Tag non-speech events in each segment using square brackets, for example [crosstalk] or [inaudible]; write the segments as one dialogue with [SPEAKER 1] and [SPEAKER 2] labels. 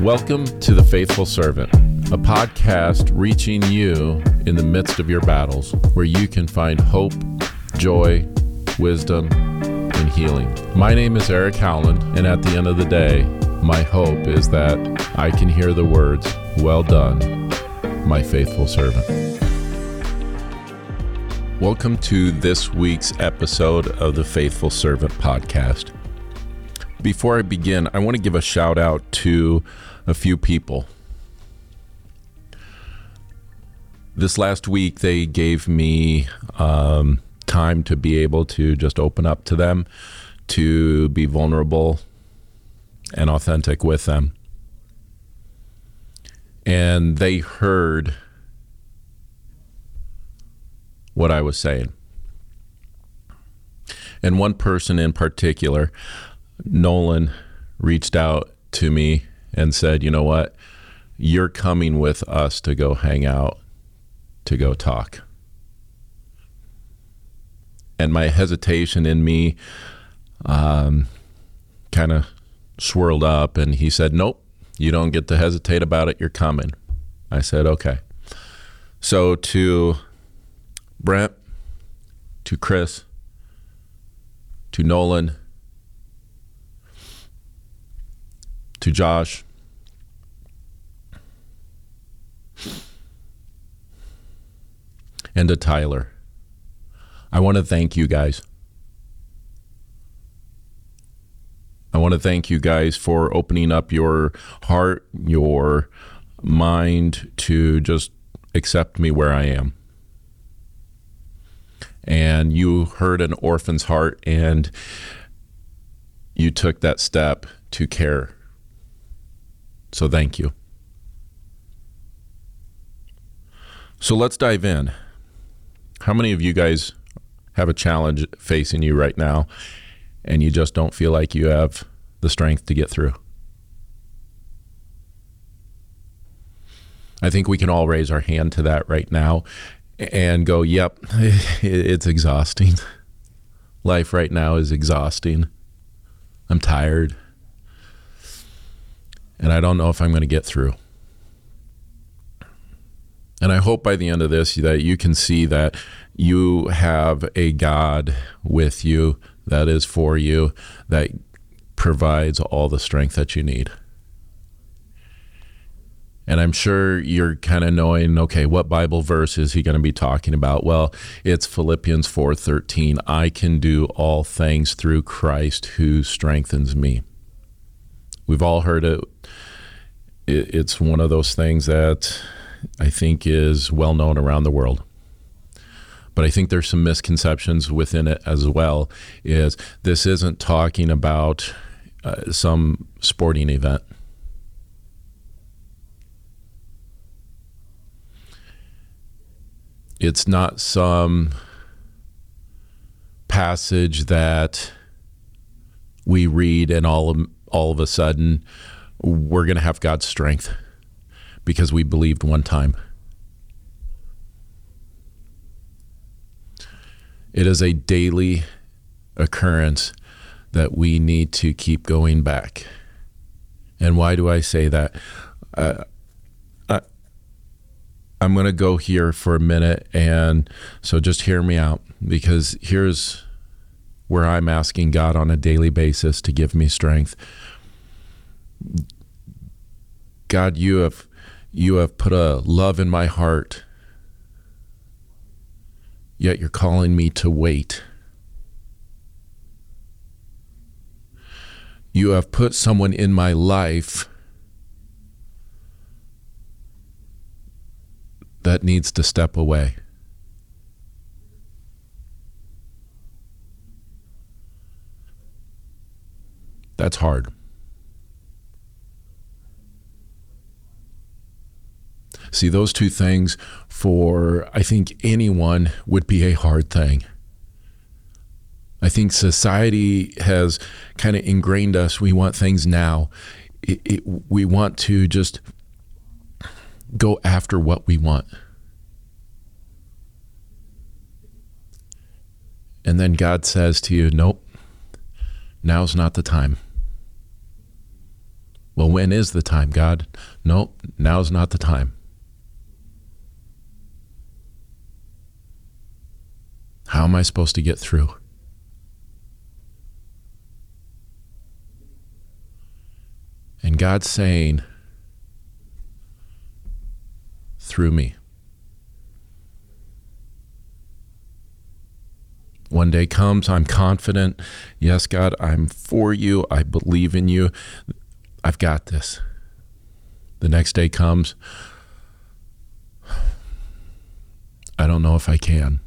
[SPEAKER 1] Welcome to The Faithful Servant, a podcast reaching you in the midst of your battles, where you can find hope, joy, wisdom, and healing. My name is Eric Howland, and at the end of the day, my hope is that I can hear the words, Well done, my faithful servant. Welcome to this week's episode of the Faithful Servant podcast. Before I begin, I want to give a shout out to a few people. This last week, they gave me um, time to be able to just open up to them, to be vulnerable and authentic with them. And they heard what I was saying. And one person in particular, Nolan reached out to me and said, You know what? You're coming with us to go hang out, to go talk. And my hesitation in me um, kind of swirled up, and he said, Nope, you don't get to hesitate about it. You're coming. I said, Okay. So to Brent, to Chris, to Nolan, to Josh. And to Tyler. I want to thank you guys. I want to thank you guys for opening up your heart, your mind to just accept me where I am. And you heard an orphan's heart and you took that step to care so thank you. So let's dive in. How many of you guys have a challenge facing you right now and you just don't feel like you have the strength to get through? I think we can all raise our hand to that right now and go, yep, [laughs] it's exhausting. Life right now is exhausting. I'm tired and I don't know if I'm going to get through. And I hope by the end of this that you can see that you have a God with you that is for you, that provides all the strength that you need. And I'm sure you're kind of knowing, okay, what Bible verse is he going to be talking about? Well, it's Philippians 4:13. I can do all things through Christ who strengthens me. We've all heard it. It's one of those things that I think is well known around the world. But I think there's some misconceptions within it as well. Is this isn't talking about uh, some sporting event? It's not some passage that we read and all of all of a sudden we're going to have God's strength because we believed one time. It is a daily occurrence that we need to keep going back. And why do I say that? Uh, I, I'm going to go here for a minute. And so just hear me out because here's where I'm asking God on a daily basis to give me strength. God, you have you have put a love in my heart. Yet you're calling me to wait. You have put someone in my life that needs to step away. That's hard. See, those two things for, I think, anyone would be a hard thing. I think society has kind of ingrained us. We want things now. It, it, we want to just go after what we want. And then God says to you, Nope, now's not the time. Well, when is the time, God? Nope, now's not the time. How am I supposed to get through? And God's saying, through me. One day comes, I'm confident. Yes, God, I'm for you. I believe in you. I've got this. The next day comes, I don't know if I can.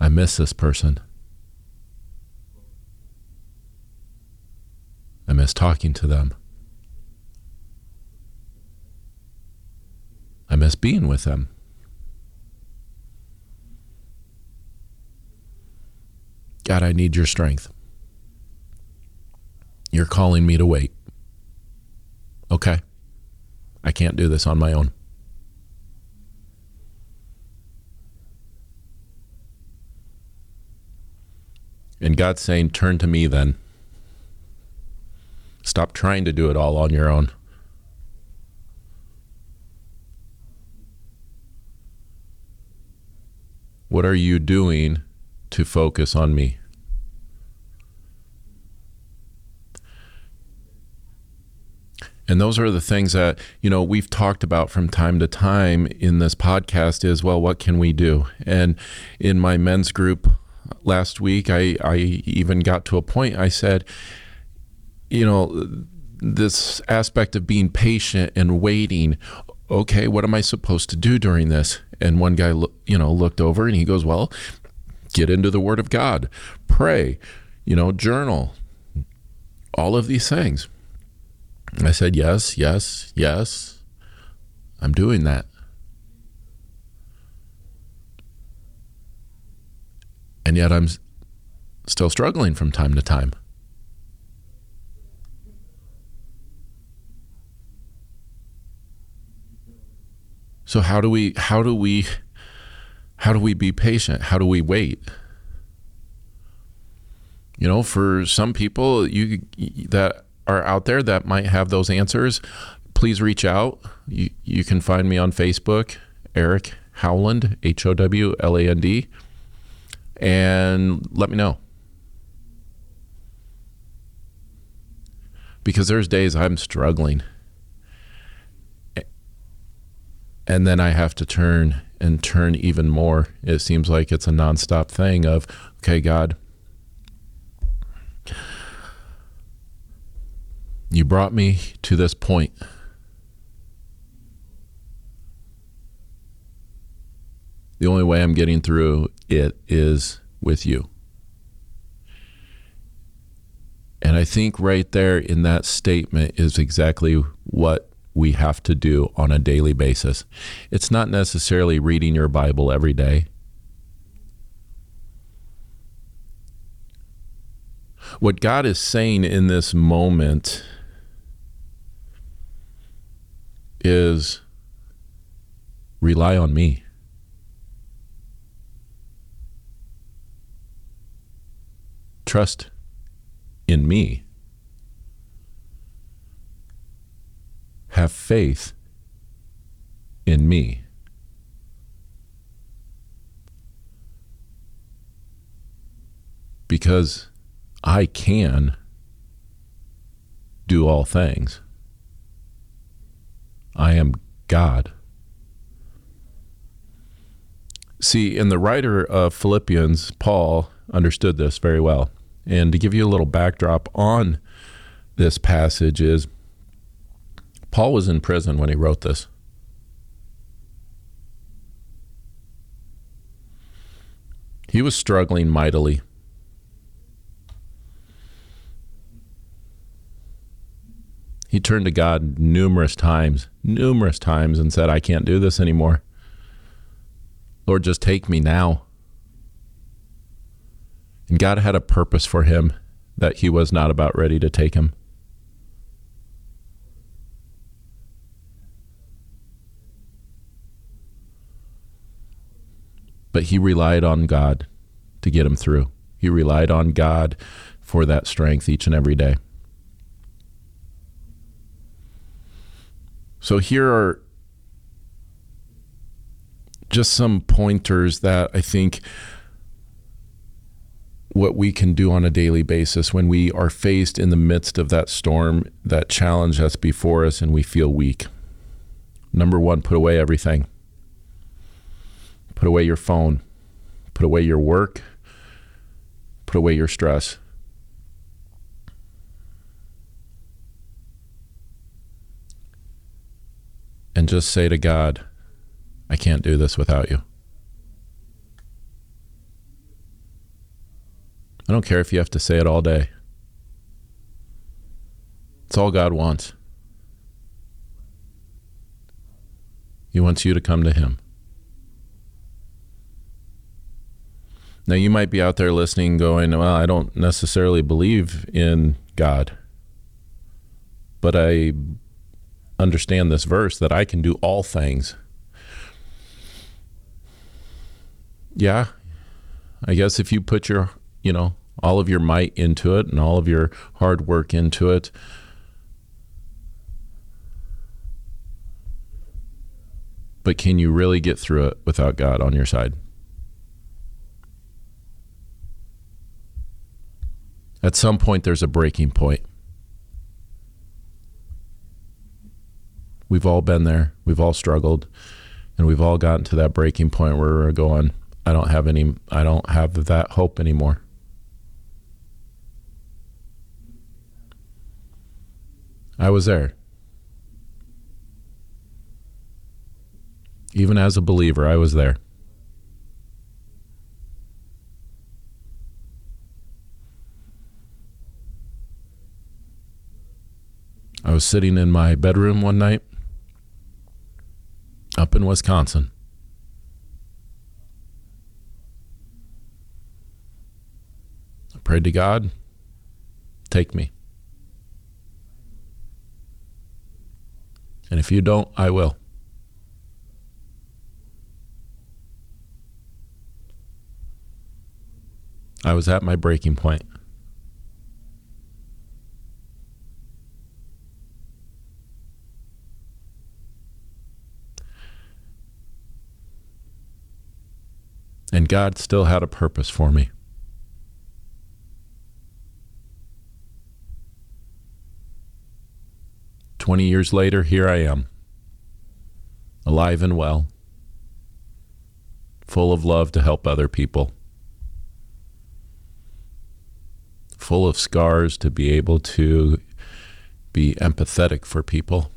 [SPEAKER 1] I miss this person. I miss talking to them. I miss being with them. God, I need your strength. You're calling me to wait. Okay. I can't do this on my own. And God's saying, Turn to me then. Stop trying to do it all on your own. What are you doing to focus on me? And those are the things that, you know, we've talked about from time to time in this podcast is, well, what can we do? And in my men's group last week, I, I even got to a point, I said, you know, this aspect of being patient and waiting. Okay, what am I supposed to do during this? And one guy, you know, looked over and he goes, well, get into the Word of God, pray, you know, journal, all of these things. I said, Yes, yes, yes. I'm doing that. And yet I'm still struggling from time to time. So how do we how do we how do we be patient? How do we wait? You know, for some people you that are out there that might have those answers, please reach out. You, you can find me on Facebook, Eric Howland, H O W L A N D, and let me know. Because there's days I'm struggling. And then I have to turn and turn even more. It seems like it's a nonstop thing of, okay, God, You brought me to this point. The only way I'm getting through it is with you. And I think right there in that statement is exactly what we have to do on a daily basis. It's not necessarily reading your Bible every day. What God is saying in this moment is rely on me. Trust in me. Have faith in me. Because I can do all things. I am God. See, in the writer of Philippians, Paul understood this very well. And to give you a little backdrop on this passage is Paul was in prison when he wrote this. He was struggling mightily. He turned to God numerous times, numerous times, and said, I can't do this anymore. Lord, just take me now. God had a purpose for him that he was not about ready to take him. But he relied on God to get him through. He relied on God for that strength each and every day. So here are just some pointers that I think what we can do on a daily basis when we are faced in the midst of that storm, that challenge that's before us, and we feel weak. Number one, put away everything. Put away your phone. Put away your work. Put away your stress. And just say to God, I can't do this without you. I don't care if you have to say it all day. It's all God wants. He wants you to come to Him. Now, you might be out there listening, going, Well, I don't necessarily believe in God, but I understand this verse that I can do all things. Yeah, I guess if you put your, you know, all of your might into it and all of your hard work into it, but can you really get through it without God on your side? At some point, there's a breaking point. We've all been there. We've all struggled, and we've all gotten to that breaking point where we're going, I don't have any, I don't have that hope anymore. I was there. Even as a believer, I was there. I was sitting in my bedroom one night up in Wisconsin. I prayed to God, take me. And if you don't, I will. I was at my breaking point. And God still had a purpose for me. Twenty years later, here I am, alive and well, full of love to help other people, full of scars to be able to be empathetic for people,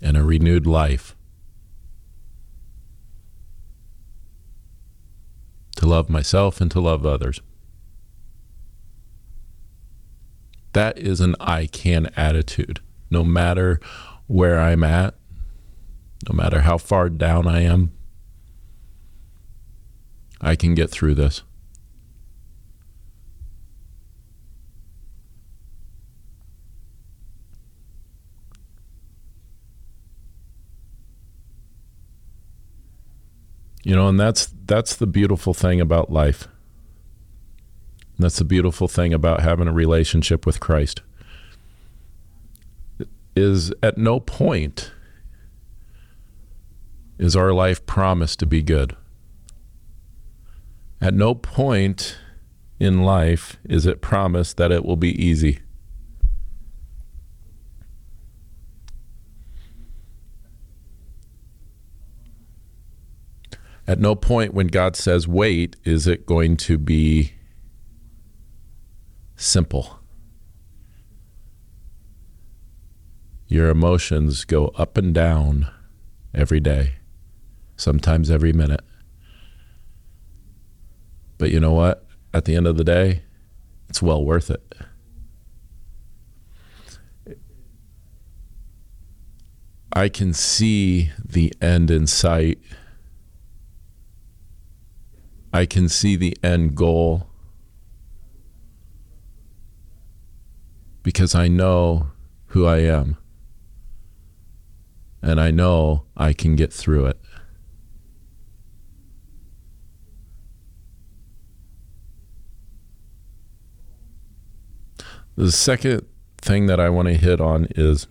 [SPEAKER 1] and a renewed life to love myself and to love others. That is an I can attitude. No matter where I'm at, no matter how far down I am, I can get through this. You know, and that's that's the beautiful thing about life. And that's the beautiful thing about having a relationship with Christ. Is at no point is our life promised to be good. At no point in life is it promised that it will be easy. At no point when God says wait is it going to be simple. Your emotions go up and down every day, sometimes every minute. But you know what? At the end of the day, it's well worth it. I can see the end in sight I can see the end goal because I know who I am. And I know I can get through it. The second thing that I want to hit on is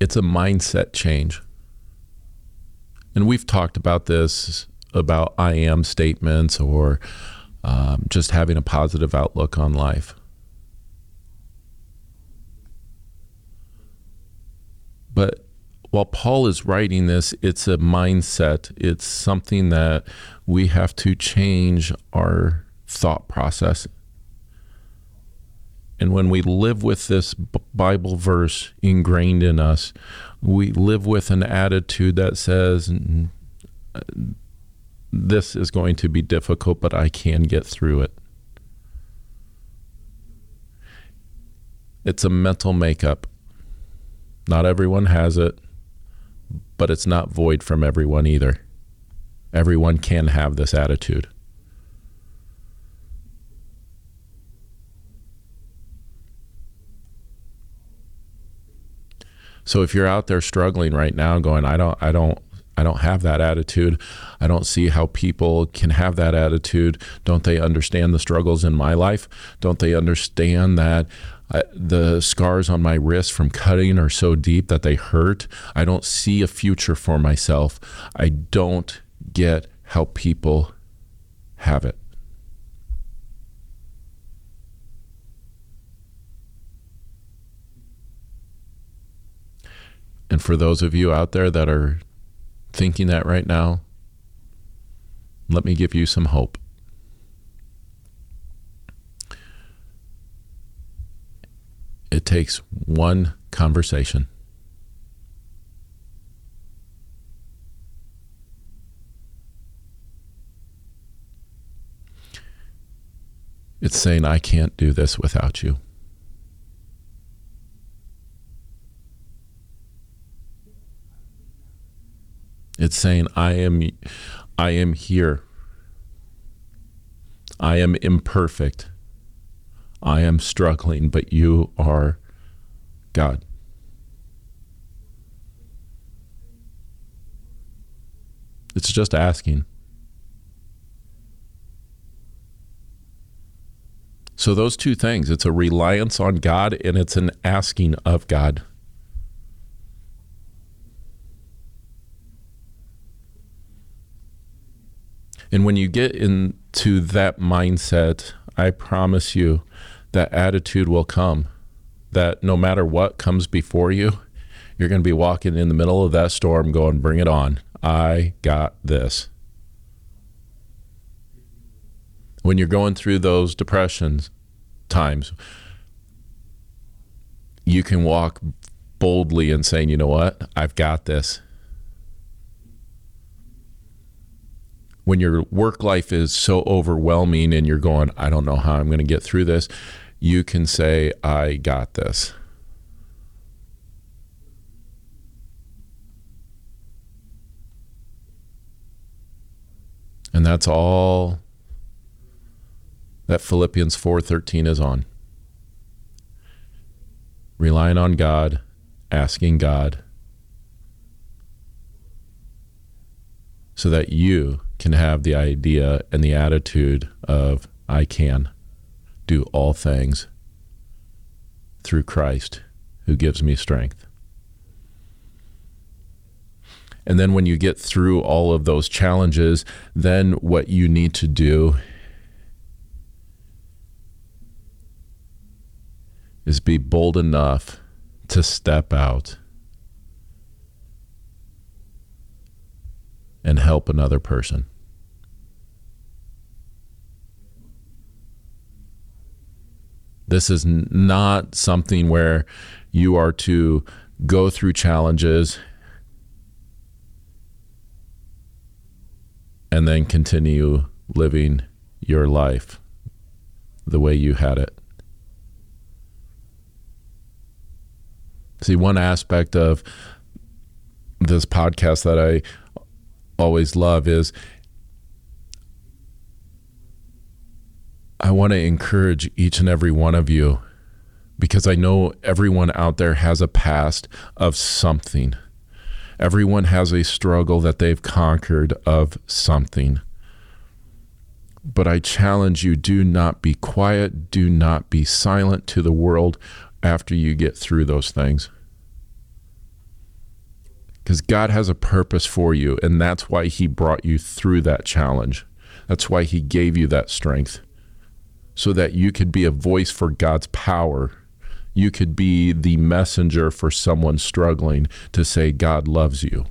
[SPEAKER 1] it's a mindset change. And we've talked about this about I am statements or um, just having a positive outlook on life. But while Paul is writing this, it's a mindset. It's something that we have to change our thought process. And when we live with this Bible verse ingrained in us, we live with an attitude that says, uh, This is going to be difficult, but I can get through it. It's a mental makeup. Not everyone has it but it's not void from everyone either. Everyone can have this attitude. So if you're out there struggling right now going I don't I don't I don't have that attitude. I don't see how people can have that attitude. Don't they understand the struggles in my life? Don't they understand that I, the scars on my wrist from cutting are so deep that they hurt. I don't see a future for myself. I don't get how people have it. And for those of you out there that are thinking that right now, let me give you some hope. It takes one conversation. It's saying, I can't do this without you. It's saying, I am, I am here. I am imperfect. I am struggling, but you are God. It's just asking. So, those two things it's a reliance on God and it's an asking of God. And when you get into that mindset, I promise you, that attitude will come. That no matter what comes before you, you're going to be walking in the middle of that storm going, Bring it on. I got this. When you're going through those depressions times, you can walk boldly and saying, You know what? I've got this. When your work life is so overwhelming and you're going, I don't know how I'm going to get through this, you can say, I got this. And that's all that Philippians 4:13 is on. Relying on God, asking God so that you can have the idea and the attitude of I can do all things through Christ who gives me strength. And then when you get through all of those challenges, then what you need to do is be bold enough to step out and help another person. This is not something where you are to go through challenges and then continue living your life the way you had it. See, one aspect of this podcast that I always love is I want to encourage each and every one of you because I know everyone out there has a past of something. Everyone has a struggle that they've conquered of something. But I challenge you do not be quiet, do not be silent to the world after you get through those things. Because God has a purpose for you, and that's why He brought you through that challenge. That's why He gave you that strength, so that you could be a voice for God's power. You could be the messenger for someone struggling to say, God loves you.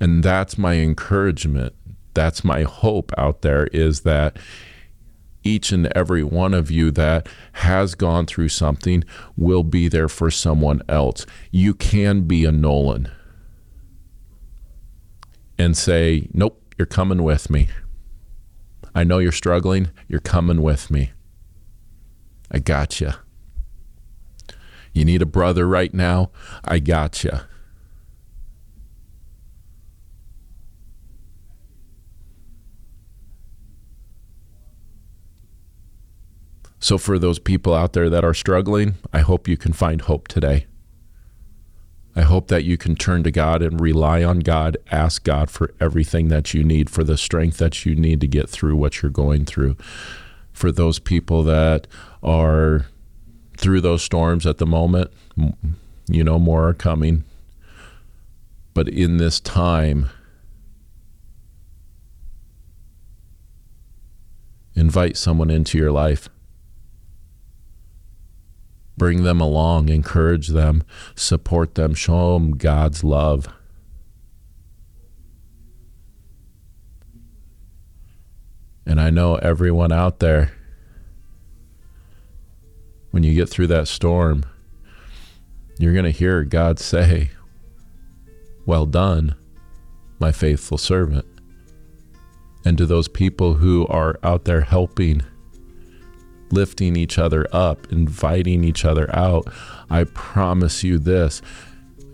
[SPEAKER 1] And that's my encouragement. That's my hope out there is that each and every one of you that has gone through something will be there for someone else. You can be a Nolan and say, Nope, you're coming with me. I know you're struggling. You're coming with me. I got you. You need a brother right now? I got you. So, for those people out there that are struggling, I hope you can find hope today. I hope that you can turn to God and rely on God, ask God for everything that you need, for the strength that you need to get through what you're going through. For those people that are through those storms at the moment, you know, more are coming. But in this time, invite someone into your life bring them along, encourage them, support them, show them God's love. And I know everyone out there, when you get through that storm, you're going to hear God say, Well done, my faithful servant. And to those people who are out there helping lifting each other up, inviting each other out. I promise you this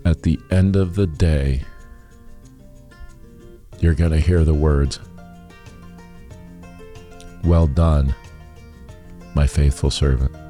[SPEAKER 1] at the end of the day, you're going to hear the words, Well done, my faithful servant.